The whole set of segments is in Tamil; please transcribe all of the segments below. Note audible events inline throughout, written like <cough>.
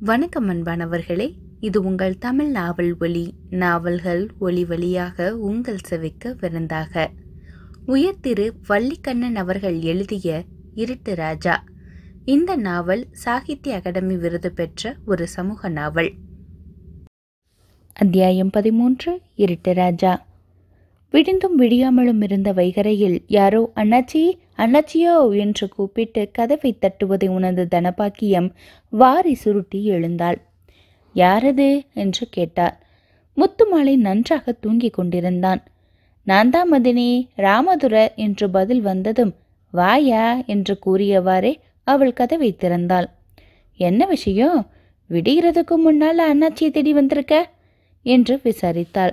வணக்கம் அன்பானவர்களே இது உங்கள் தமிழ் நாவல் ஒளி நாவல்கள் ஒளி வழியாக உங்கள் செவிக்க விருந்தாக. உயர்திரு வள்ளிக்கண்ணன் அவர்கள் எழுதிய இருட்டு ராஜா. இந்த நாவல் சாகித்ய அகாடமி விருது பெற்ற ஒரு சமூக நாவல். அத்தியாயம் பதிமூன்று இருட்டு ராஜா. விடிந்தும் விடியாமலும் இருந்த வைகரையில் யாரோ அண்ணாச்சி அண்ணாச்சியோ என்று கூப்பிட்டு கதவை தட்டுவதை உணர்ந்த தனபாக்கியம் வாரி சுருட்டி எழுந்தாள். யாரது? என்று கேட்டார். முத்துமாலை நன்றாக தூங்கிக் கொண்டிருந்தான். நான் மதினி ராமதுர என்று பதில் வந்ததும் வாயா? என்று கூறியவாறே அவள் கதவை திறந்தாள். என்ன விஷயம்? விடுகிறதுக்கு முன்னால் அண்ணாச்சியை தேடி வந்திருக்க? என்று விசாரித்தாள்.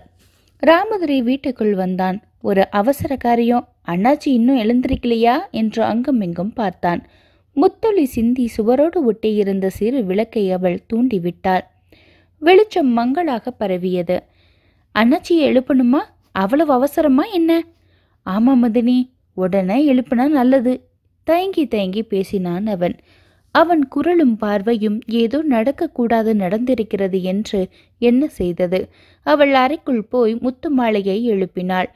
ராமதுரை வீட்டுக்குள் வந்தான். ஒரு அவசர காரியம். அண்ணாச்சி இன்னும் எழுந்திருக்கலையா? என்று அங்கும் பார்த்தான். முத்தொளி சிந்தி சுவரோடு ஒட்டியிருந்த சிறு விளக்கை அவள் தூண்டிவிட்டாள். வெளிச்சம் மங்களாக பரவியது. அண்ணாச்சியை எழுப்பணுமா? அவ்வளவு அவசரமா என்ன? ஆமா மதினி உடனே எழுப்பினா நல்லது. தயங்கி தயங்கி பேசினான் அவன். அவன் குரலும் பார்வையும் ஏதோ நடக்கக்கூடாது நடந்திருக்கிறது என்று என்ன செய்தது? அவள் அறைக்குள் போய் முத்துமாலையை எழுப்பினாள்.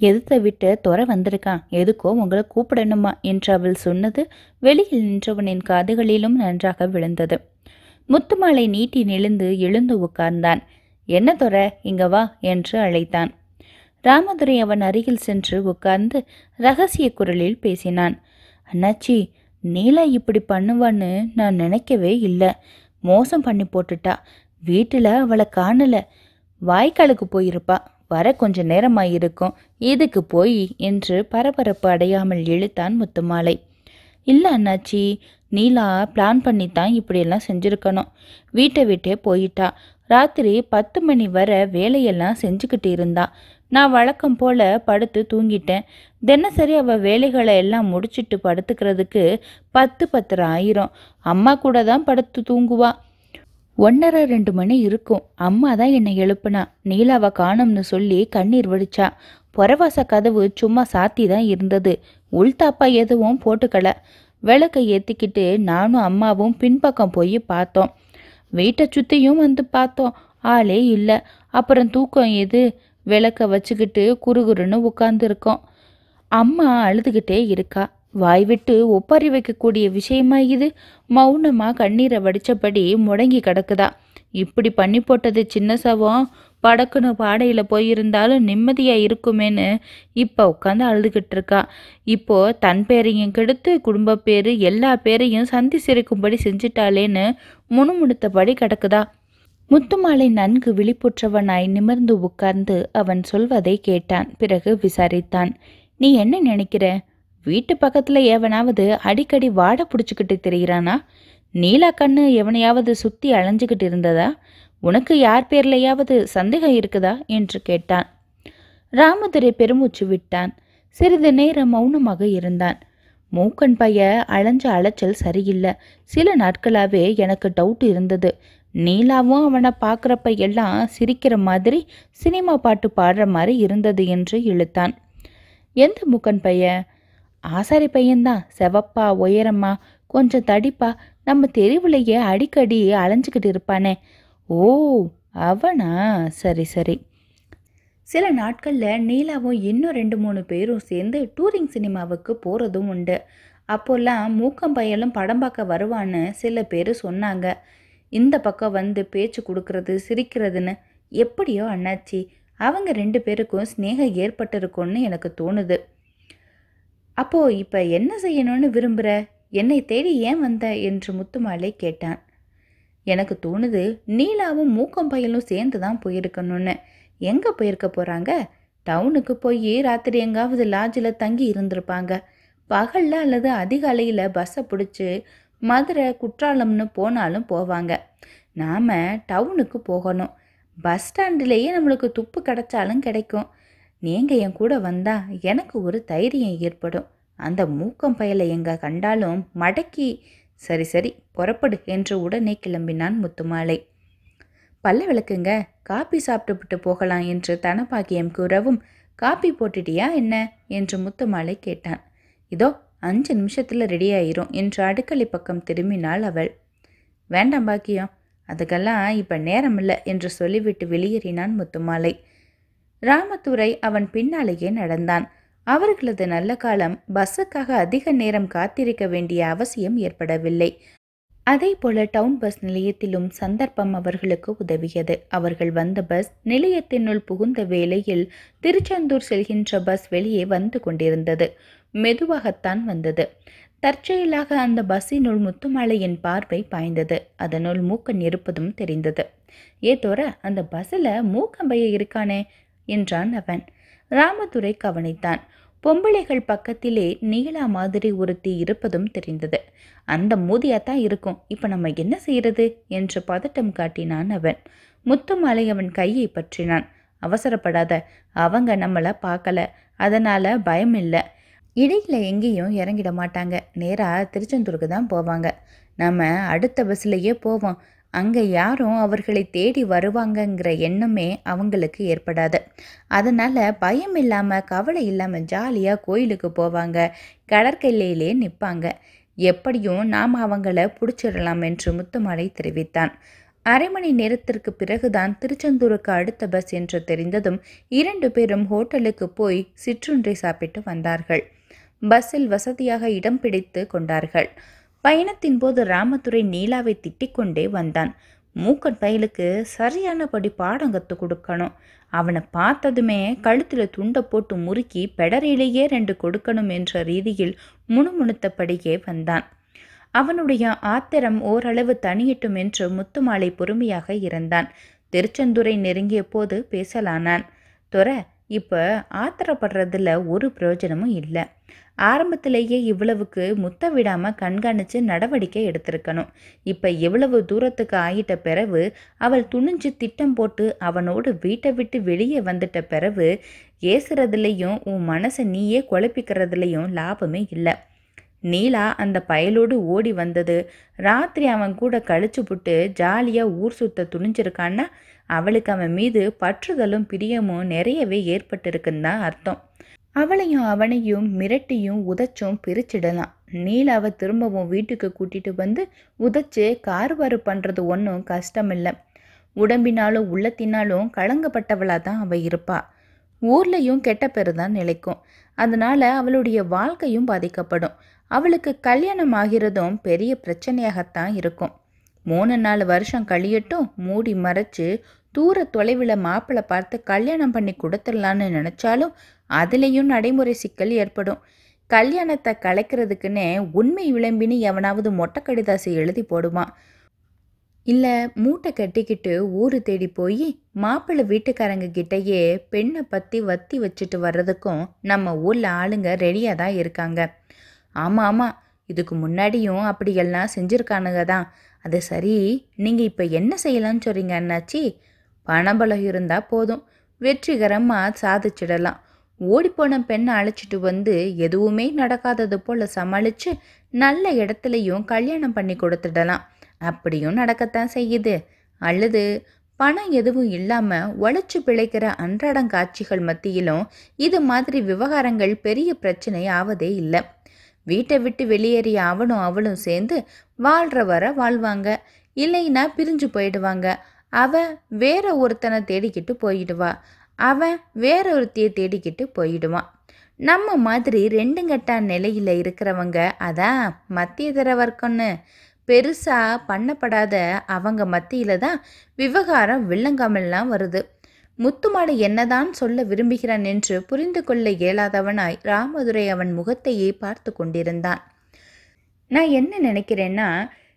எதிர்த்த விட்டு துறை வந்திருக்கான் எதுக்கோ உங்களை கூப்பிடணுமா? என்று அவள் சொன்னது வெளியில் நின்றவனின் காதுகளிலும் நன்றாக விழுந்தது. முத்துமாலை நீட்டி நெழுந்து எழுந்து உட்கார்ந்தான். என்ன துறை இங்க வா என்று அழைத்தான். ராமதுரை அவன் அருகில் சென்று உட்கார்ந்து ரகசிய குரலில் பேசினான். அண்ணாச்சி நீலா இப்படி பண்ணுவான்னு நான் நினைக்கவே இல்லை. மோசம் பண்ணி போட்டுட்டா. வீட்டில் அவளை காணல. வாய்க்காலுக்கு போயிருப்பா. வர கொஞ்ச நேரமாயிருக்கும். இதுக்கு போய்? என்று பரபரப்பு அடையாமல் இழுத்தான் முத்துமாலை. இல்லை அண்ணாச்சி நீலா பிளான் பண்ணித்தான் இப்படியெல்லாம் செஞ்சுருக்கணும். வீட்டை விட்டே போயிட்டா. ராத்திரி பத்து மணி வர வேலையெல்லாம் செஞ்சுக்கிட்டு இருந்தா. நான் வழக்கம் போல படுத்து தூங்கிட்டேன். தினசரி அவள் வேலைகளை எல்லாம் முடிச்சிட்டு படுத்துக்கிறதுக்கு பத்து பத்தரை ஆயிரும். அம்மா கூட தான் படுத்து தூங்குவா. ஒன்றரை ரெண்டு மணி இருக்கும். அம்மா தான் என்னை எழுப்புனா. நீலாவை காணும்னு சொல்லி கண்ணீர் வடிச்சா. புறவாச கதவு சும்மா சாத்தி தான் இருந்தது. உள்தாப்பா எதுவும் போட்டுக்கல. விளக்கை ஏற்றிக்கிட்டு நானும் அம்மாவும் பின்பக்கம் போய் பார்த்தோம். வீட்டை சுற்றியும் வந்து பார்த்தோம். ஆளே இல்லை. அப்புறம் தூக்கம் எது? விளக்க வச்சுக்கிட்டு குறுகுறுன்னு உட்காந்துருக்கோம் அம்மா அழுதுகிட்டே இருக்கா. வாய் விட்டு ஒப்பாரி வைக்கக்கூடிய விஷயமா இது? மௌனமா கண்ணீரை வடிச்சபடி முடங்கி கிடக்குதா? இப்படி பண்ணி போட்டது சின்ன சவம். படக்குன்னு பாடையில் போயிருந்தாலும் நிம்மதியாக இருக்குமேன்னு இப்போ உட்காந்து அழுதுகிட்டு இருக்கா. இப்போ தன் பேரையும் கெடுத்து குடும்ப பேர் எல்லா பேரையும் சந்தி சிரிக்கும்படி செஞ்சிட்டாளேன்னு முணுமுணுத்தபடி கிடக்குதா? முத்துமாலை நன்கு விழிப்புற்றவனாய் நிமிர்ந்து உட்கார்ந்து அவன் சொல்வதை கேட்டான். பிறகு விசாரித்தான். நீ என்ன நினைக்கிற? வீட்டு பக்கத்தில் எவனாவது அடிக்கடி வாடை பிடிச்சிக்கிட்டு தெரிகிறானா நீலா கண்ணு எவனையாவது சுற்றி அலைஞ்சிக்கிட்டு இருந்ததா? உனக்கு யார் பேர்லையாவது சந்தேகம் இருக்குதா? என்று கேட்டான். ராமதுரை பெருமூச்சு விட்டான். சிறிது நேரம் மௌனமாக இருந்தான். மூக்கன் பைய அலைஞ்ச அலைச்சல் சரியில்லை. சில நாட்களாகவே எனக்கு டவுட் இருந்தது. நீலாவும் அவனை பார்க்குறப்ப எல்லாம் சிரிக்கிற மாதிரி சினிமா பாட்டு பாடுற மாதிரி இருந்தது என்று இழுத்தான். எந்த மூக்கன் பையன் ஆசாரி பையன்தான். செவப்பா உயரமா கொஞ்சம் தடிப்பா. நம்ம தெருவிலேயே அடிக்கடி அலைஞ்சிக்கிட்டு இருப்பானே. ஓ அவனா? சரி சரி. சில நாட்களில் நீலாவும் இன்னும் ரெண்டு மூணு பேரும் சேர்ந்து டூரிங் சினிமாவுக்கு போகிறதும் உண்டு. அப்போல்லாம் மூக்கம் பையலும் படம் பார்க்க வருவான்னு சில பேர் சொன்னாங்க. இந்த பக்கம் வந்து பேச்சு கொடுக்கறது சிரிக்கிறதுன்னு எப்படியோ அண்ணாச்சி. அவங்க ரெண்டு பேருக்கும் ஸ்நேகம் ஏற்பட்டிருக்கும்னு எனக்கு தோணுது. அப்போது இப்போ என்ன செய்யணும்னு விரும்புகிற என்னை தேடி ஏன் வந்த? என்று முத்துமாலை கேட்டான். எனக்கு தோணுது நீலாவும் மூக்கம் பயலும் சேர்ந்து தான் போயிருக்கணும்னு. எங்கே போயிருக்க போகிறாங்க டவுனுக்கு போய் ராத்திரி எங்காவது லாட்ஜில் தங்கி இருந்திருப்பாங்க. பகலில் அல்லது அதிகாலையில் பஸ்ஸை பிடிச்சி மதுரை குற்றாலம்னு போனாலும் போவாங்க. நாம் டவுனுக்கு போகணும். பஸ் ஸ்டாண்டிலேயே நம்மளுக்கு துப்பு கிடைச்சாலும் கிடைக்கும். நீங்கள் என் கூட வந்தால் எனக்கு ஒரு தைரியம் ஏற்படும். அந்த மூக்கம் பயலை எங்க கண்டாலும் மடக்கி சரி சரி புறப்படு என்று உடனே கிளம்பினான் முத்துமாலை. பல்ல விளக்குங்க காப்பி சாப்பிட்டுவிட்டு போகலாம் என்று தனபாக்கியம் கூறவும் காப்பி போட்டுட்டியா என்ன? என்று முத்துமாலை கேட்டான். இதோ அஞ்சு நிமிஷத்தில் ரெடி ஆயிரும் என்று அடுக்களை பக்கம் திரும்பினாள் அவள். வேண்டாம் பாக்கியம் அதுக்கெல்லாம் இப்போ நேரமில்லை என்று சொல்லிவிட்டு வெளியேறினான் முத்துமாலை. ராமதுரை அவன் பின்னாலேயே நடந்தான். அவர்களது நல்ல காலம் பஸ்ஸுக்காக அதிக நேரம் காத்திருக்க வேண்டிய அவசியம் ஏற்படவில்லை. அதே போல டவுன் பஸ் நிலையத்திலும் சந்தர்ப்பம் அவர்களுக்கு உதவியது. அவர்கள் வந்த பஸ் நிலையத்தினுள் புகுந்த வேளையில் திருச்செந்தூர் செல்கின்ற பஸ் வெளியே வந்து கொண்டிருந்தது. மெதுவாகத்தான் வந்தது. தற்செயலாக அந்த பஸ்ஸினுள் முத்துமாலையின் பார்வை பாய்ந்தது. அதனுள் மூக்கன் இருப்பதும் தெரிந்தது. ஏ தோற அந்த பஸ்ஸில் மூக்கம்பைய இருக்கானே? என்றான் அவன். ராமதுரை கவனித்தான். பொம்பளைகள் பக்கத்திலே நீலா மாதிரி ஒருத்தி இருப்பதும் தெரிந்தது. அந்த மூதியாத்தான் இருக்கும். இப்போ நம்ம என்ன செய்யறது? என்று பதட்டம் காட்டினான் அவன். முத்துமாலை அவன் கையை பற்றினான். அவசரப்படாத. அவங்க நம்மளை பார்க்கல. அதனால பயம் இல்லை. இடையில எங்கேயும் இறங்கிட மாட்டாங்க. நேராக திருச்செந்தூருக்கு தான் போவாங்க. நம்ம அடுத்த பஸ்லேயே போவோம். அங்கே யாரும் அவர்களை தேடி வருவாங்கங்கிற எண்ணமே அவங்களுக்கு ஏற்படாது. அதனால் பயம் இல்லாமல் கவலை இல்லாமல் ஜாலியாக கோயிலுக்கு போவாங்க. கடற்கரையிலே நிற்பாங்க. எப்படியும் நாம் அவங்கள பிடிச்சிடலாம் என்று முத்துமலை தெரிவித்தான். அரை மணி நேரத்திற்கு பிறகுதான் திருச்செந்தூருக்கு அடுத்த பஸ் என்று தெரிந்ததும் இரண்டு பேரும் ஹோட்டலுக்கு போய் சிற்றுன்றை சாப்பிட்டு வந்தார்கள். பஸ்ஸில் வசதியாக இடம் பிடித்து கொண்டார்கள். பயணத்தின் போது ராமதுரை நீலாவை திட்டிக்கொண்டே வந்தான். மூக்கன் பயலுக்கு சரியானபடி பாடம் கற்றுக் கொடுக்கணும். அவனை பார்த்ததுமே கழுத்தில் துண்டை போட்டு முறுக்கி பெடரிலேயே ரெண்டு கொடுக்கணும் என்ற ரீதியில் முணுமுணுத்தபடியே வந்தான். அவனுடைய ஆத்திரம் ஓரளவு தனியட்டும் என்று முத்துமாலை பொறுமையாக இருந்தான். திருச்செந்துரை நெருங்கிய போது பேசலானான். துற இப்போ ஆத்திரப்படுறதுல ஒரு பிரயோஜனமும் இல்லை. ஆரம்பத்திலேயே இவ்வளவுக்கு முத்த விடாமல் கண்காணித்து நடவடிக்கை எடுத்திருக்கணும். இப்போ எவ்வளவு தூரத்துக்கு ஆயிட்ட பிறகு அவள் துணிஞ்சு திட்டம் போட்டு அவனோடு வீட்டை விட்டு வெளியே வந்துட்ட பிறகு ஏசுறதுலேயும் உன் மனசை நீயே குழப்பிக்கிறதுலையும் லாபமே இல்லை. நீலா அந்த பயலோடு ஓடி வந்தது. ராத்திரி அவன் கூட கழிச்சு புட்டு ஜாலியாக ஊர் சுத்த துணிஞ்சிருக்கான்னா அவளுக்கு அவன் மீது பற்றுதலும் பிரியமும் நிறையவே ஏற்பட்டிருக்குன்னு தான் அர்த்தம். அவளையும் அவனையும் மிரட்டியும் உதச்சும் பிரிச்சிடலாம். நீலாவை திரும்பவும் வீட்டுக்கு கூட்டிட்டு வந்து உதச்சு கார்வாறு பண்ணுறது ஒன்றும் கஷ்டமில்லை. உடம்பினாலும் உள்ளத்தினாலும் கலங்கப்பட்டவளாக தான் அவள் இருப்பா. ஊர்லேயும் கெட்ட பேர் தான் நிலைக்கும். அதனால் அவளுடைய வாழ்க்கையும் பாதிக்கப்படும். அவளுக்கு கல்யாணம் ஆகிறதும் பெரிய பிரச்சனையாகத்தான் இருக்கும். மூணு நாலு வருஷம் கழியட்டும் மூடி மறைச்சு தூர தொலைவில் மாப்பிள்ளை பார்த்து கல்யாணம் பண்ணி கொடுத்துடலான்னு நினச்சாலும் அதுலேயும் நடைமுறை சிக்கல் ஏற்படும். கல்யாணத்தை கலைக்கிறதுக்குன்னே உண்மை விளம்பின்னு எவனாவது மொட்டை கடிதாசி எழுதி போடுவான் இல்லை மூட்டை கட்டிக்கிட்டு ஊர் தேடி போய் மாப்பிள்ளை வீட்டுக்காரங்க கிட்டேயே பெண்ணை பற்றி வத்தி வச்சுட்டு வர்றதுக்கும் நம்ம ஊரில் ஆளுங்க ரெடியாக தான் இருக்காங்க. ஆமாம் ஆமாம் இதுக்கு முன்னாடியும் அப்படியெல்லாம் செஞ்சுருக்கானுங்க தான். அது சரி நீங்கள் இப்போ என்ன செய்யலாம்னு சொல்கிறீங்க அண்ணாச்சி? பணபலம் இருந்தால் போதும். வெற்றிகரமாக சாதிச்சிடலாம். ஓடிப்போன பெண்ணை அழைச்சிட்டு வந்து எதுவுமே நடக்காதது போல் சமாளித்து நல்ல இடத்துலையும் கல்யாணம் பண்ணி கொடுத்துடலாம். அப்படியும் நடக்கத்தான் செய்யுது. அல்லது பணம் எதுவும் இல்லாமல் உழைச்சி பிழைக்கிற அன்றாடம் காட்சிகள் மத்தியிலும் இது மாதிரி விவகாரங்கள் பெரிய பிரச்சனை ஆவதே இல்லை. வீட்டை விட்டு வெளியேறிய அவனும் அவளும் சேர்ந்து வாழ்கிற வர வாழ்வாங்க. இல்லைன்னா பிரிஞ்சு போயிடுவாங்க. அவன் வேற ஒருத்தனை தேடிக்கிட்டு போயிடுவா. அவன் வேற ஒருத்தியை தேடிக்கிட்டு போயிடுவான். நம்ம மாதிரி ரெண்டு கட்ட நிலையில் இருக்கிறவங்க அதான் மத்திய தர வர்க்கம்னு. பெருசாக பண்ணப்படாத அவங்க மத்தியில் தான் விவகாரம் வில்லங்காமல்லாம் வருது. முத்துமாடு என்னதான் சொல்ல விரும்புகிறான் என்று புரிந்து கொள்ள இயலாதவனாய் ராமதுரை அவன் முகத்தையே பார்த்து கொண்டிருந்தான். நான் என்ன நினைக்கிறேன்னா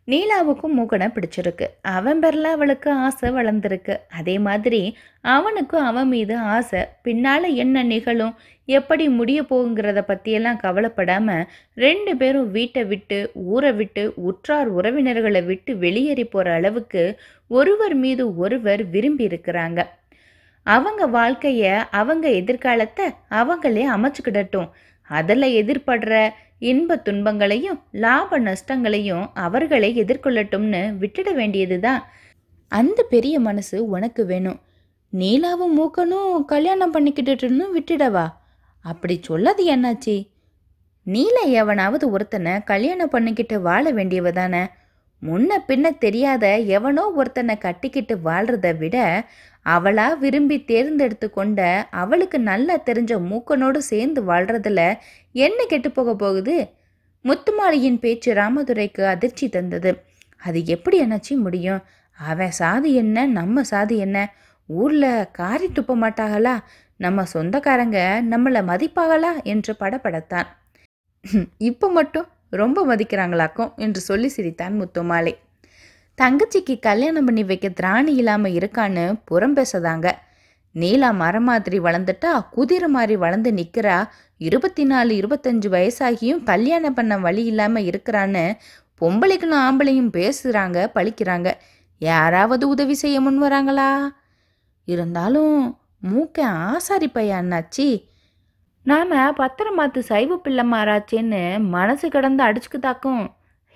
நீலாவுக்கும் மூக்கனை பிடிச்சிருக்கு. அவன் பேரில் அவளுக்கு ஆசை வளர்ந்துருக்கு. அதே மாதிரி அவனுக்கும் அவன் மீது ஆசை. பின்னால் என்ன நிகழும்? எப்படி முடிய போகுங்கிறத பற்றியெல்லாம் கவலைப்படாமல் ரெண்டு பேரும் வீட்டை விட்டு ஊரை விட்டு உற்றார் உறவினர்களை விட்டு வெளியேறி போகிற அளவுக்கு ஒருவர் மீது ஒருவர் விரும்பி இருக்கிறாங்க. அவங்க வாழ்க்கைய அவங்க எதிர்காலத்தை அவங்களே அமைச்சுக்கிடட்டும். அதில் எதிர்படுற இன்ப துன்பங்களையும் லாப நஷ்டங்களையும் அவர்களே எதிர்கொள்ளட்டும்னு விட்டுட வேண்டியது தான் அந்த பெரிய மனசு உனக்கு வேணும். நீலாவும் மூக்கனும் கல்யாணம் பண்ணிக்கிட்டுன்னு விட்டுடவா? அப்படி சொல்லாது என்னாச்சு? நீல எவனாவது ஒருத்தனை கல்யாணம் பண்ணிக்கிட்டு வாழ வேண்டியவ தானே முன்ன பின்ன தெரியாத எவனோ ஒருத்தனை கட்டிக்கிட்டு வாழ்றத விட அவளா விரும்பி தேர்ந்தெடுத்து கொண்ட அவளுக்கு நல்லா தெரிஞ்ச மூக்கனோடு சேர்ந்து வாழ்றதுல என்ன கெட்டு போக போகுது? முத்துமாளியின் பேச்சு ராமதுரைக்கு அதிர்ச்சி தந்தது. அது எப்படி என்னாச்சு முடியும்? அவன் சாதி என்ன? நம்ம சாதி என்ன? ஊரில் காரி துப்ப மாட்டாங்களா நம்ம சொந்தக்காரங்க நம்மளை மதிப்பாகளா? என்று படப்படத்தான் <laughs> இப்போ மட்டும் ரொம்ப மதிக்கிறாங்களாக்கும் என்று சொல்லி சிரித்தான் முத்துமாலை. தங்கச்சிக்கு கல்யாணம் பண்ணி வைக்க திராணி இல்லாமல் இருக்கான்னு புறம் பேசதாங்க. நீலா மரம் மாதிரி வளர்ந்துட்டா குதிரை மாதிரி வளர்ந்து நிற்கிறா இருபத்தி நாலு இருபத்தஞ்சு வயசாகியும் கல்யாணம் பண்ண வழி இல்லாமல் இருக்கிறான்னு பொம்பளைகளும் ஆம்பளையும் பேசுகிறாங்க பழிக்கிறாங்க. யாராவது உதவி செய்ய முன் வராங்களா? இருந்தாலும் மூக்க ஆசாரி பையன் அண்ணாச்சி நாம் பத்திரம் பார்த்து சைவ பிள்ளை மாறாச்சேன்னு மனசு கடந்து அடிச்சுக்குதாக்கும்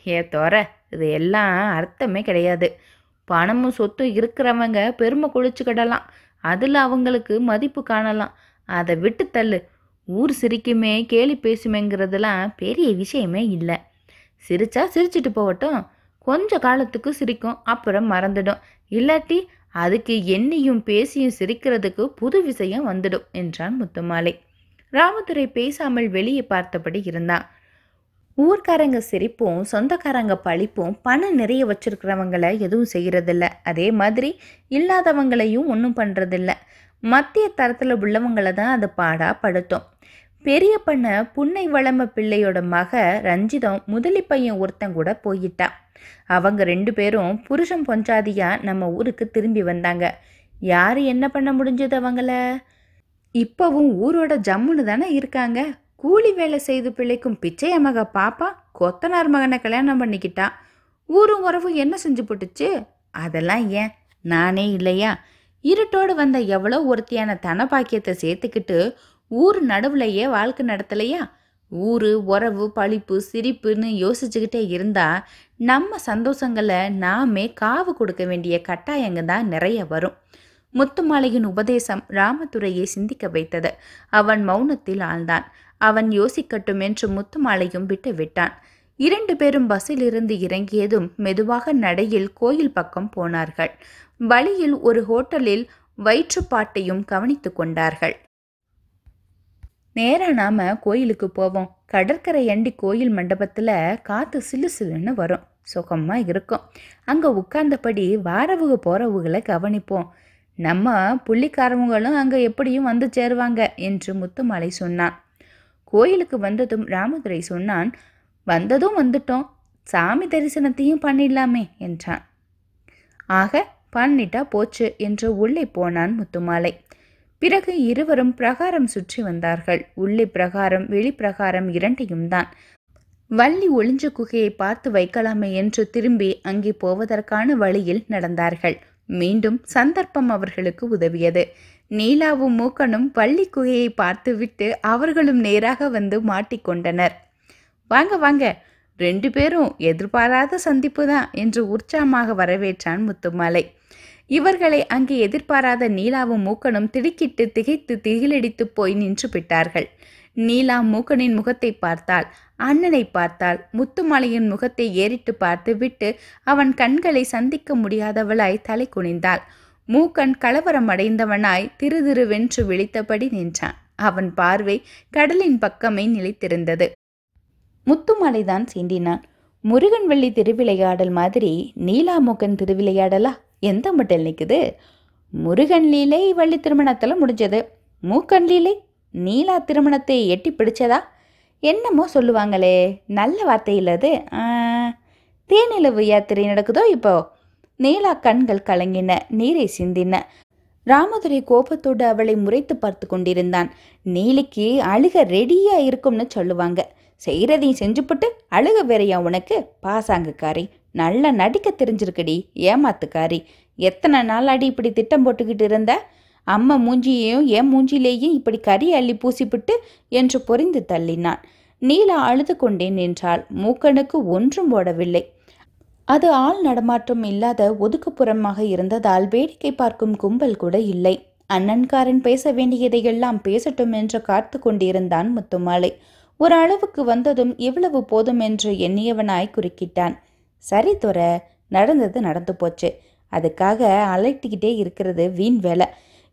ஏ தோற இது எல்லாம் அர்த்தமே கிடையாது. பணமும் சொத்தும் இருக்கிறவங்க பெருமை குளிச்சுக்கிடலாம். அதில் அவங்களுக்கு மதிப்பு காணலாம். அதை விட்டு தள்ளு. ஊர் சிரிக்குமே கேலி பேசுமேங்கிறதுலாம் பெரிய விஷயமே இல்லை. சிரிச்சா சிரிச்சிட்டு போகட்டும். கொஞ்ச காலத்துக்கு சிரிக்கும் அப்புறம் மறந்துடும். இல்லாட்டி அதுக்கு எண்ணியும் பேசியும் சிரிக்கிறதுக்கு புது விஷயம் வந்துடும் என்றான் முத்துமாலை. ராமதுரை பேசாமல் வெளியே பார்த்தபடி இருந்தான். ஊர்க்காரங்க சிரிப்பும் சொந்தக்காரங்க பழிப்பும் பணம் நிறைய வச்சிருக்கிறவங்களை எதுவும் செய்கிறதில்ல அதே மாதிரி இல்லாதவங்களையும் ஒன்றும் பண்ணுறதில்ல மத்திய தரத்தில் உள்ளவங்களை தான் அதை பாடாக படுத்தும். பெரிய பண்ண புன்னை வளம பிள்ளையோட மக ரஞ்சிதம் முதலி பையன் ஒருத்தன் கூட போயிட்டான். அவங்க ரெண்டு பேரும் புருஷன் பொஞ்சாதியாக நம்ம ஊருக்கு திரும்பி வந்தாங்க. யார் என்ன பண்ண முடிஞ்சது அவங்கள? இப்போவும் ஊரோட ஜம்முன்னு தானே இருக்காங்க? கூலி வேலை செய்து பிள்ளைக்கும் பிச்சைய மக பாப்பா கொத்தனார் மகனை கல்யாணம் பண்ணிக்கிட்டா. ஊரும் உறவும் என்ன செஞ்சு போட்டுச்சு? அதெல்லாம் ஏன்? நானே இல்லையா? இருட்டோடு வந்த எவ்வளோ ஒருத்தியான தன பாக்கியத்தை சேர்த்துக்கிட்டு ஊர் நடுவுலையே வாழ்க்கை நடத்தலையா? ஊர் உறவு பழிப்பு சிரிப்புன்னு யோசிச்சுக்கிட்டே இருந்தா நம்ம சந்தோஷங்களை நாமே காவு கொடுக்க வேண்டிய கட்டாயங்க தான் நிறைய வரும். முத்துமாலையின் உபதேசம் ராமதுரையை சிந்திக்க வைத்தது. அவன் மௌனத்தில் ஆழ்ந்தான். அவன் யோசிக்கட்டும் என்று முத்துமாலையும் விட்டு விட்டான் இரண்டு பேரும் பஸ்ஸிலிருந்து இறங்கியதும் மெதுவாக நடையில் கோயில் பக்கம் போனார்கள். வழியில் ஒரு ஹோட்டலில் வயிற்றுப்பாட்டையும் கவனித்து கொண்டார்கள். நேராக நாம் கோயிலுக்கு போவோம். கடற்கரை அண்டி கோயில் மண்டபத்தில் காற்று சிலு சிலுன்னு வரும். சுகமாக இருக்கும். அங்கே உட்கார்ந்தபடி வாரவுக போகிறவுகளை கவனிப்போம். நம்ம புள்ளிக்காரவங்களும் அங்கே எப்படியும் வந்து சேருவாங்க என்று முத்துமாலை சொன்னான். கோயிலுக்கு வந்ததும் ராமதுரை சொன்னான் வந்ததும் வந்துட்டோம். சாமி தரிசனத்தையும் பண்ணிடலாமே என்றான். ஆக பண்ணிட்டா போச்சு என்று உள்ளே போனான் முத்துமாலை. பிறகு இருவரும் பிரகாரம் சுற்றி வந்தார்கள். உள்ளே பிரகாரம் வெளிப்பிரகாரம் இரண்டையும் தான். வள்ளி ஒளிஞ்ச குகையை பார்த்து வைக்கலாமே என்று திரும்பி அங்கே போவதற்கான வழியில் நடந்தார்கள். மீண்டும் சந்தர்ப்பம் அவர்களுக்கு உதவியது. நீலாவும் மூக்கனும் வள்ளி குகையை பார்த்துவிட்டு அவர்களும் நேராக வந்து மாட்டிக்கொண்டனர் வாங்க வாங்க. ரெண்டு பேரும் எதிர்பாராத சந்திப்பு தான் என்று உற்சாகமாக வரவேற்றான் முத்துமாலை. இவர்களை அங்கே எதிர்பாராத நீலாவும் மூக்கனும் திடுக்கிட்டு திகைத்து திகிலடித்து போய் நின்று விட்டார்கள். நீலா மூக்கனின் முகத்தை பார்த்தாள். அண்ணனை பார்த்தாள். முத்துமலையின் முகத்தை ஏறிட்டு பார்த்து விட்டு அவன் கண்களை சந்திக்க முடியாதவளாய் தலை குனிந்தாள். மூக்கன் கலவரம் அடைந்தவனாய் திரு திருவென்று விழித்தபடி நின்றான். அவன் பார்வை கடலின் பக்கமே நிலைத்திருந்தது. முத்துமலைதான் சீண்டினான். முருகன் வெள்ளி திருவிளையாடல் மாதிரி நீலாமுகன் திருவிளையாடலா? எந்த மட்டில் நிற்குது முருகன் லீலை வள்ளி திருமணத்தில் முடிஞ்சது. மூக்கன் லீலை? நீலா திருமணத்தை எட்டி பிடிச்சதா? என்னமோ சொல்லுவாங்களே நல்ல வார்த்தை இல்லது தேனிலவு யாத்திரை நடக்குதோ இப்போ? நீலா கண்கள் கலங்கின நீரை சிந்தின. ராமதுரை கோபத்தோடு அவளை முறைத்து பார்த்து கொண்டிருந்தான். நீலிக்கு அழுக ரெடியா இருக்கும்னு சொல்லுவாங்க. செய்கிறதையும் செஞ்சுப்பட்டு அழுக வேறையா உனக்கு? பாசாங்குக்காரி நல்லா நடிக்க தெரிஞ்சிருக்கடி ஏமாத்துக்காரி. எத்தனை நாளாடி இப்படி திட்டம் போட்டுக்கிட்டு இருந்த? அம்மா மூஞ்சியையும் என் மூஞ்சிலேயும் இப்படி கறி அள்ளி பூசிப்பிட்டு என்று பொறிந்து தள்ளினான். நீலா அழுது கொண்டே நின்றாள். மூக்கனுக்கு ஒன்றும் போடவில்லை அது ஆள் நடமாற்றம் இல்லாத ஒதுக்குப்புறமாக இருந்ததால் வேடிக்கை பார்க்கும் கும்பல் கூட இல்லை. அண்ணன்காரன் பேச வேண்டியதையெல்லாம் பேசட்டும் என்று காத்து கொண்டிருந்தான் முத்துமாலை. ஒரு அளவுக்கு வந்ததும் இவ்வளவு போதும் என்று எண்ணியவனாய் குறுக்கிட்டான். சரி துறை நடந்தது நடந்து போச்சு. அதுக்காக அலட்டிக்கிட்டே இருக்கிறது வீண் வேலை.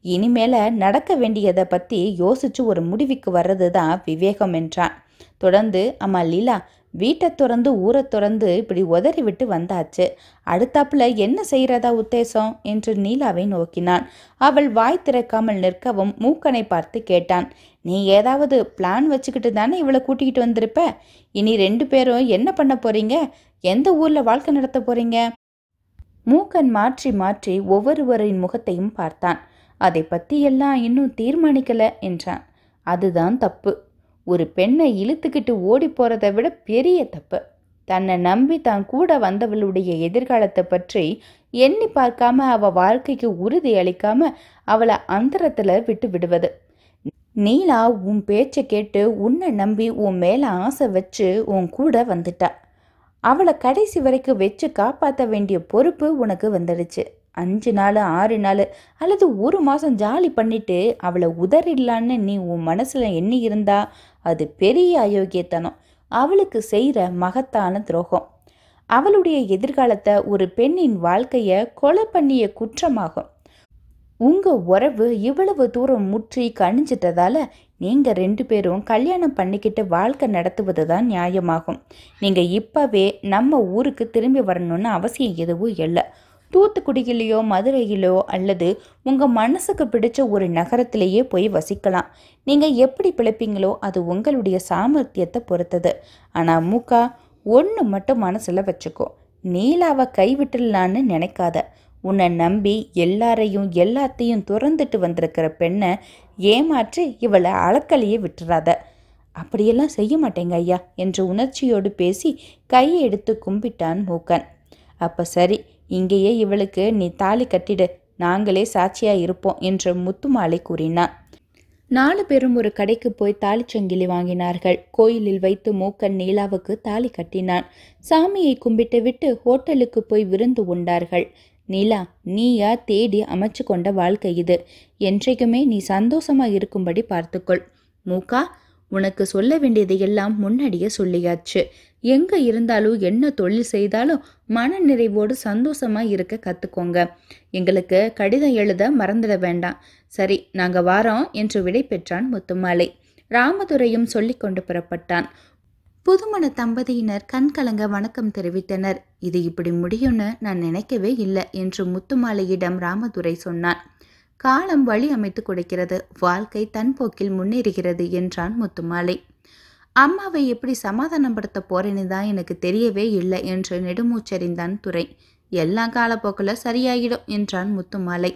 இனிமேல நடக்க வேண்டியதை பற்றி யோசிச்சு ஒரு முடிவுக்கு வர்றது தான் விவேகம் என்றான். தொடர்ந்து அம்மா லீலா வீட்டை திறந்து ஊரை திறந்து இப்படி உதறி விட்டு வந்தாச்சு. அடுத்தாப்புல என்ன செய்யறதா உத்தேசம்? என்று நீலாவை நோக்கினான். அவள் வாய் திறக்காமல் நிற்கவும் மூக்கனை பார்த்து கேட்டான். நீ ஏதாவது பிளான் வச்சுக்கிட்டு தானே இவளை கூட்டிகிட்டு வந்திருப்ப? இனி ரெண்டு பேரும் என்ன பண்ண போறீங்க? எந்த ஊர்ல வாழ்க்கை நடத்த போறீங்க? மூக்கன் மாற்றி மாற்றி ஒவ்வொருவரின் முகத்தையும் பார்த்தான். அதை பற்றியெல்லாம் இன்னும் தீர்மானிக்கலை என்றான். அதுதான் தப்பு. ஒரு பெண்ணை இழுத்துக்கிட்டு ஓடி போகிறத விட பெரிய தப்பு. தன்னை நம்பி தான் கூட வந்தவளுடைய எதிர்காலத்தை பற்றி எண்ணி பார்க்காம அவள் வாழ்க்கைக்கு உறுதி அளிக்காம அவளை அந்தரத்தில் விட்டு விடுவது. நீலா உன் பேச்சை கேட்டு உன்னை நம்பி உன் மேலே ஆசை வச்சு உன் கூட வந்துட்டா. அவளை கடைசி வரைக்கும் வச்சு காப்பாற்ற வேண்டிய பொறுப்பு உனக்கு வந்துடுச்சு. அஞ்சு நாள் ஆறு நாள் அல்லது ஒரு மாதம் ஜாலி பண்ணிட்டு அவளை உதறிடலான்னு நீ உன் மனசில் எண்ணி இருந்தா அது பெரிய அயோக்கியத்தனம். அவளுக்கு செய்கிற மகத்தான துரோகம். அவளுடைய எதிர்காலத்தை ஒரு பெண்ணின் வாழ்க்கையை கொலை பண்ணிய குற்றமாகும். உங்கள் உறவு இவ்வளவு தூரம் முற்றி கணிஞ்சிட்டதால நீங்கள் ரெண்டு பேரும் கல்யாணம் பண்ணிக்கிட்டு வாழ்க்கை நடத்துவது தான் நியாயமாகும். நீங்கள் இப்போவே நம்ம ஊருக்கு திரும்பி வரணும்னு அவசியம் எதுவும் இல்லை. தூத்துக்குடியிலையோ மதுரையிலோ அல்லது உங்கள் மனசுக்கு பிடிச்ச ஒரு நகரத்திலேயே போய் வசிக்கலாம். நீங்கள் எப்படி பிழைப்பீங்களோ அது உங்களுடைய சாமர்த்தியத்தை பொறுத்தது. ஆனால் மூக்கா ஒன்று மட்டும் மனசில் வச்சுக்கோ. நீலாவை கைவிட்டுடலான்னு நினைக்காத. உன்னை நம்பி எல்லாரையும் எல்லாத்தையும் துறந்துட்டு வந்திருக்கிற பெண்ணை ஏமாற்றி இவளை அளக்கலையே விட்டுறாத. அப்படியெல்லாம் செய்ய மாட்டேங்க ஐயா என்று உணர்ச்சியோடு பேசி கையை எடுத்து கும்பிட்டான் மூக்கன். அப்போ சரி இங்கேயே இவளுக்கு நீ தாலி கட்டிடு நாங்களே சாட்சியாக இருப்போம் என்று முத்துமாலை கூறினான். நாலு பேரும் ஒரு கடைக்கு போய் தாலிச்சங்கிலி வாங்கினார்கள். கோயிலில் வைத்து மூக்கன் நீலாவுக்கு தாலி கட்டினான். சாமியை கும்பிட்டு விட்டு ஹோட்டலுக்கு போய் விருந்து உண்டார்கள். நீலா நீயா தேடி அமைச்சு கொண்ட வாழ்க்கை இது. என்றைக்குமே நீ சந்தோஷமா இருக்கும்படி பார்த்துக்கொள். மூக்கா உனக்கு சொல்ல வேண்டியது எல்லாம் முன்னாடியே சொல்லியாச்சு. எங்க இருந்தாலும் என்ன தொழில் செய்தாலும் மன நிறைவோடு சந்தோஷமா இருக்க கத்துக்கோங்க. எங்களுக்கு கடிதம் எழுத மறந்துட வேண்டாம். சரி நாங்க வாரோம் என்று விடை பெற்றான் முத்துமாலை. ராமதுரையும் சொல்லிக்கொண்டு புறப்பட்டான். புதுமண தம்பதியினர் கண்கலங்க வணக்கம் தெரிவித்தனர். இது இப்படி முடியும்னு நான் நினைக்கவே இல்லை என்று முத்துமாலையிடம் ராமதுரை சொன்னான். காலம் வழி அமைத்து கொடுக்கிறது. வாழ்க்கை தன் போக்கில் முன்னேறுகிறது என்றான் முத்துமாலை. அம்மாவை எப்படி சமாதானப்படுத்த போறேன்னு தான் எனக்கு தெரியவே இல்லை என்று நெடுமூச்சறிந்தான் துறை எல்லா காலப்போக்கில் சரியாகிடும் என்றான் முத்துமாலை.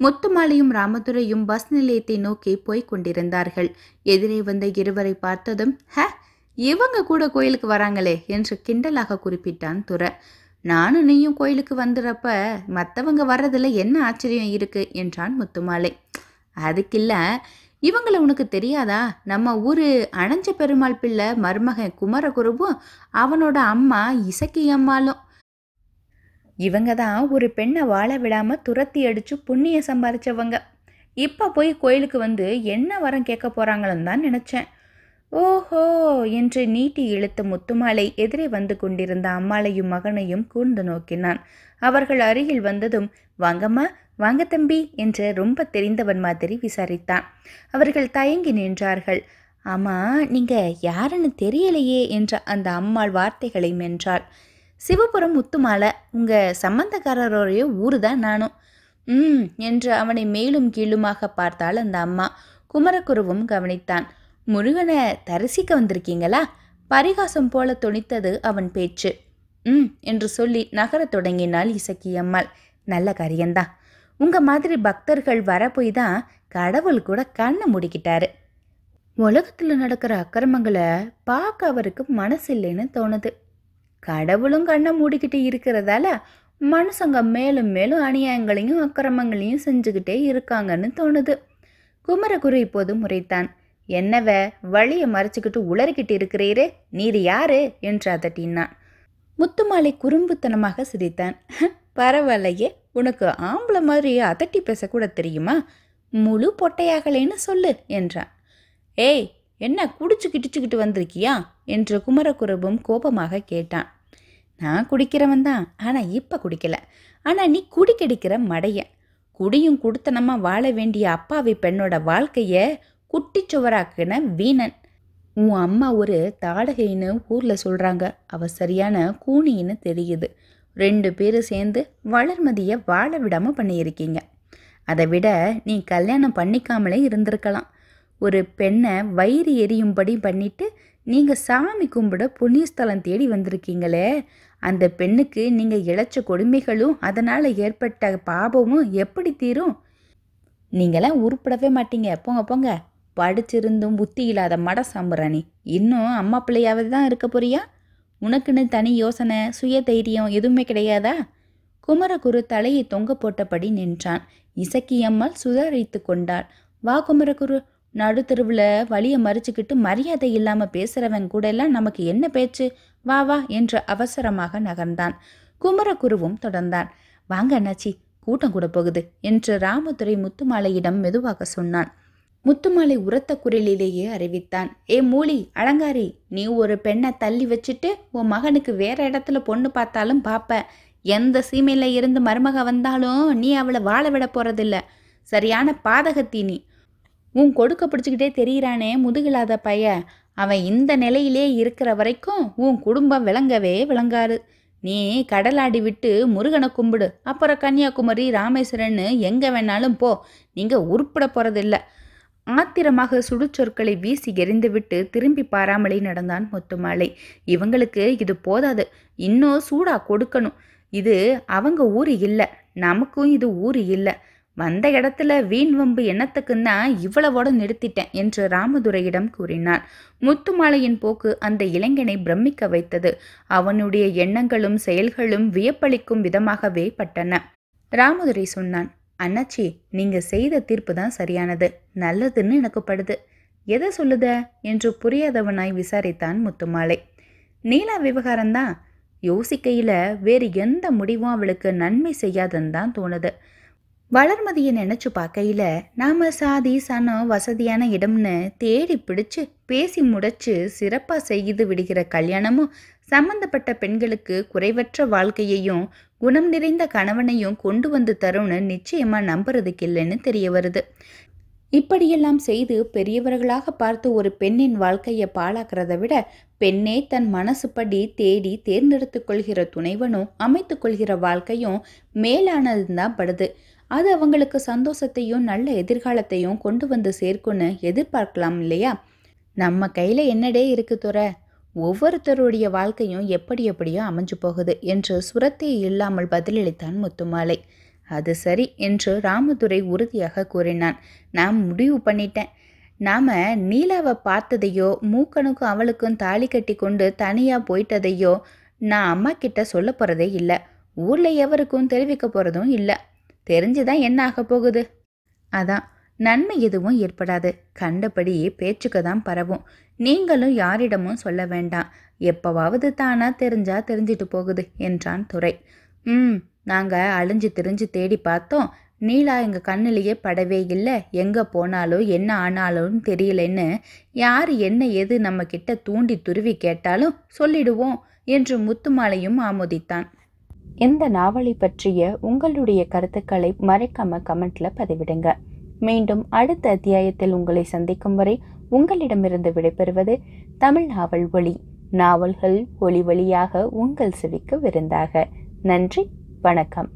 முத்துமாலையும் ராமதுரையும் பஸ் நிலையத்தை நோக்கி போய்க் கொண்டிருந்தார்கள். எதிரே வந்த இருவரை பார்த்ததும் ஹ இவங்க கூட கோயிலுக்கு வராங்களே என்று கிண்டலாக குறிப்பிட்டான் துறை நானும் நீயும் கோயிலுக்கு வந்துடுறப்ப மற்றவங்க வர்றதில் என்ன ஆச்சரியம் இருக்குது என்றான் முத்துமாலை. அதுக்கில்ல இவங்கள உனக்கு தெரியாதா? நம்ம ஊர் அணைஞ்ச பெருமாள் பிள்ளை மருமகன் குமரகுருவும் அவனோட அம்மா இசக்கி அம்மாலும் இவங்க தான் ஒரு பெண்ணை வாழ விடாமல் துரத்தி அடித்து புண்ணிய சம்பாரிச்சவங்க இப்போ போய் கோயிலுக்கு வந்து என்ன வரம் கேட்க போகிறாங்களோன்னு தான் நினச்சேன். ஓஹோ! என்று நீட்டி இழுத்த முத்துமாலை எதிரே வந்து கொண்டிருந்த அம்மாளையும் மகனையும் கூர்ந்து நோக்கினான். அவர்கள் அருகில் வந்ததும் வாங்கம்மா வாங்க தம்பி என்று ரொம்ப தெரிந்தவன் மாதிரி விசாரித்தான். அவர்கள் தயங்கி நின்றார்கள். ஆமா நீங்க யாருன்னு தெரியலையே என்ற அந்த அம்மாள் வார்த்தைகளை மென்றாள். சிவபுரம் முத்துமாலை உங்க சம்பந்தக்காரரோடைய ஊரு தான் நானும். ம் என்று அவனை மேலும் கீழுமாக பார்த்தாள் அந்த அம்மா. குமரகுருவும் கவனித்தான். முருகனை தரிசிக்க வந்திருக்கீங்களா? பரிகாசம் போல துணித்தது அவன் பேச்சு. ம் என்று சொல்லி நகரத் தொடங்கினாள் இசக்கியம்மாள். நல்ல காரியம்தான். உங்க மாதிரி பக்தர்கள் வர போய் தான் கடவுள் கூட கண்ணை முடிக்கிட்டாரு. உலகத்தில் நடக்கிற அக்கிரமங்களை பார்க்க அவருக்கு மனசு இல்லைன்னு தோணுது. கடவுளும் கண்ணை மூடிக்கிட்டு இருக்கிறதால மனுஷங்க மேலும் மேலும் அநியாயங்களையும் அக்கிரமங்களையும் செஞ்சுக்கிட்டே இருக்காங்கன்னு தோணுது. குமரகுரு இப்போது முறைத்தான். என்னவ? வழியை மறைச்சிக்கிட்டு உளறிக்கிட்டு இருக்கிறீரே? நீர் யாரு? என்று அதட்டினான். முத்துமாலை குறும்புத்தனமாக சிரித்தான். பரவாயில்லையே. உனக்கு ஆம்பளை மாதிரி அதட்டி பேசக்கூட தெரியுமா? முழு பொட்டையாகலேன்னு சொல்லு என்றான். ஏய் என்ன குடிச்சு கிடிச்சுக்கிட்டு வந்திருக்கியா? என்று குமரகுரபும் கோபமாக கேட்டான். நான் குடிக்கிறவன் தான். ஆனால் இப்போ குடிக்கல. ஆனால் நீ குடிக்கடிக்கிற மடைய. குடியும் குடுத்தனமாக வாழ வேண்டிய அப்பாவி பெண்ணோட வாழ்க்கையை குட்டிச்சுவராக்குன வீணன். உன் அம்மா ஒரு தாடகைன்னு ஊரில் சொல்கிறாங்க அவ சரியான கூனின்னு தெரியுது. ரெண்டு பேரும் சேர்ந்து வளர்மதியை வாழ விடாமல் பண்ணியிருக்கீங்க. அதை விட நீ கல்யாணம் பண்ணிக்காமலே இருந்திருக்கலாம். ஒரு பெண்ணை வயிறு எரியும்படி பண்ணிட்டு நீங்கள் சாமி கும்பிட புண்ணியஸ்தலம் தேடி வந்திருக்கீங்களே. அந்த பெண்ணுக்கு நீங்கள் இழைச்ச கொடுமைகளும் அதனால் ஏற்பட்ட பாபமும் எப்படி தீரும்? நீங்களாம் உருப்படவே மாட்டீங்க. போங்க போங்க. படிச்சிருந்தும் புத்தி இல்லாத மட சாம்பிராணி. இன்னும் அம்மா பிள்ளையாவது தான் இருக்க போறியா? உனக்குன்னு தனி யோசனை சுய தைரியம் எதுவுமே கிடையாதா? குமரகுரு தலையை தொங்க போட்டபடி நின்றான். இசக்கி அம்மாள் சுதாரித்து கொண்டாள். வா குமரகுரு நடுத்தருவில் வழியை மறிச்சுக்கிட்டு மரியாதை இல்லாமல் பேசுகிறவன் கூட எல்லாம் நமக்கு என்ன பேச்சு? வா வா என்று அவசரமாக நகர்ந்தான். குமரகுருவும் தொடர்ந்தான். வாங்க அண்ணாச்சி கூட்டம் கூட போகுது என்று ராமதுரை முத்துமாலையிடம் மெதுவாக சொன்னான். முத்துமாலை உரத்த குரலிலேயே அறிவித்தான். ஏ மூலி அலங்காரி நீ ஒரு பெண்ணை தள்ளி வச்சுட்டு உன் மகனுக்கு வேற இடத்துல பொண்ணு பார்த்தாலும் பார்ப்ப எந்த சீமையில இருந்து மருமக வந்தாலும் நீ அவளை வாழ விட போறதில்ல. சரியான பாதகத்தி நீ. உன் கொடுக்க பிடிச்சிக்கிட்டே தெரியிறானே முதுகில்லாத பைய. அவன் இந்த நிலையிலே இருக்கிற வரைக்கும் உன் குடும்பம் விளங்கவே விளங்காது. நீ கடலாடி விட்டு முருகனை கும்பிடு. அப்புறம் கன்னியாகுமரி ராமேஸ்வரன்னு எங்கே வேணாலும் போ. நீங்கள் உருப்பிட போகிறதில்ல ஆத்திரமாக சுடுச்சொற்களை வீசி எறிந்துவிட்டு திரும்பி பாராமலே நடந்தான் முத்துமாலை. இவங்களுக்கு இது போதாது. இன்னும் சூடா கொடுக்கணும். இது அவங்க ஊரு இல்லை. நமக்கும் இது ஊரு இல்லை. வந்த இடத்துல வீண் வம்பு எண்ணத்துக்குன்னா இவ்வளவோட நிறுத்திட்டேன் என்று ராமதுரையிடம் கூறினான் முத்துமாலையின் போக்கு அந்த இளைஞனை பிரமிக்க வைத்தது. அவனுடைய எண்ணங்களும் செயல்களும் வியப்பளிக்கும் விதமாகவே பட்டன. ராமதுரை சொன்னான் அண்ணாச்சி நீங்க செய்த தீர்ப்பு தான் சரியானது. நல்லதுன்னு எனக்கு படுது எதை சொல்லுத? என்று புரியாதவனாய் விசாரித்தான் முத்துமாலை. நீலா விவகாரம்தான். யோசிக்கையில் வேறு எந்த முடிவும் அவளுக்கு நன்மை செய்யாதுன்னு தான் தோணுது. வளர்மதியை நினச்சி பார்க்கையில் நாம் சாதி சனம் வசதியான இடம்னு தேடி பிடிச்சு பேசி முடைச்சு சிறப்பாக செய்து விடுகிற கல்யாணமும் சம்பந்தப்பட்ட பெண்களுக்கு குறைவற்ற வாழ்க்கையையும் குணம் நிறைந்த கணவனையும் கொண்டு வந்து தரும்னு நிச்சயமாக நம்புறதுக்கு இல்லைன்னு தெரிய வருது. இப்படியெல்லாம் செய்து பெரியவர்களாக பார்த்து ஒரு பெண்ணின் வாழ்க்கையை பாழாக்கிறத விட பெண்ணே தன் மனசுப்படி தேடி தேர்ந்தெடுத்து கொள்கிற துணைவனும் அமைத்து கொள்கிற வாழ்க்கையும் மேலானதுதான் படுது. அது அவங்களுக்கு சந்தோஷத்தையும் நல்ல எதிர்காலத்தையும் கொண்டு வந்து சேர்க்குன்னு எதிர்பார்க்கலாம் இல்லையா? நம்ம கையில் என்னடே இருக்கு துறை? ஒவ்வொருத்தருடைய வாழ்க்கையும் எப்படி எப்படியோ அமைஞ்சு போகுது என்று சுரத்தை இல்லாமல் பதிலளித்தான் முத்துமாலை. அது சரி என்று ராமதுரை உறுதியாக கூறினான். நான் முடிவு பண்ணிட்டேன். நாம் நீலாவை பார்த்ததையோ மூக்கனுக்கும் அவளுக்கும் தாலி கட்டி கொண்டு தனியாக போயிட்டதையோ நான் அம்மா கிட்ட சொல்ல போகிறதே இல்லை. ஊரில் எவருக்கும் தெரிவிக்க போகிறதும் இல்லை. தெரிஞ்சுதான் என்ன ஆக போகுது? அதான். நன்மை எதுவும் ஏற்படாது. கண்டபடி பேச்சுக்கு தான் பரவும். நீங்களும் யாரிடமும் சொல்ல வேண்டாம். எப்பவாவது தானா தெரிஞ்சா தெரிஞ்சிட்டு போகுது என்றான் துரை. ம் நாங்கள் அழிஞ்சு திரிஞ்சு தேடி பார்த்தோம். நீலா எங்கள் கண்ணிலேயே படவே இல்லை. எங்கே போனாலும் என்ன ஆனாலும் தெரியலன்னு. யார் என்ன எது நம்ம கிட்ட தூண்டி துருவி கேட்டாலும் சொல்லிடுவோம் என்று முத்துமாலையும் ஆமோதித்தான். இந்த நாவலை பற்றிய உங்களுடைய கருத்துக்களை மறைக்காம கமெண்ட்ல பதிவிடுங்க. மீண்டும் அடுத்த அத்தியாயத்தில் உங்களை சந்திக்கும் வரை உங்களிடமிருந்து விடைபெறுவது தமிழ் நாவல் ஒளி நாவல்கள் ஒளி வழியாக உங்கள் செவிக்கு விருந்தாக. நன்றி வணக்கம்.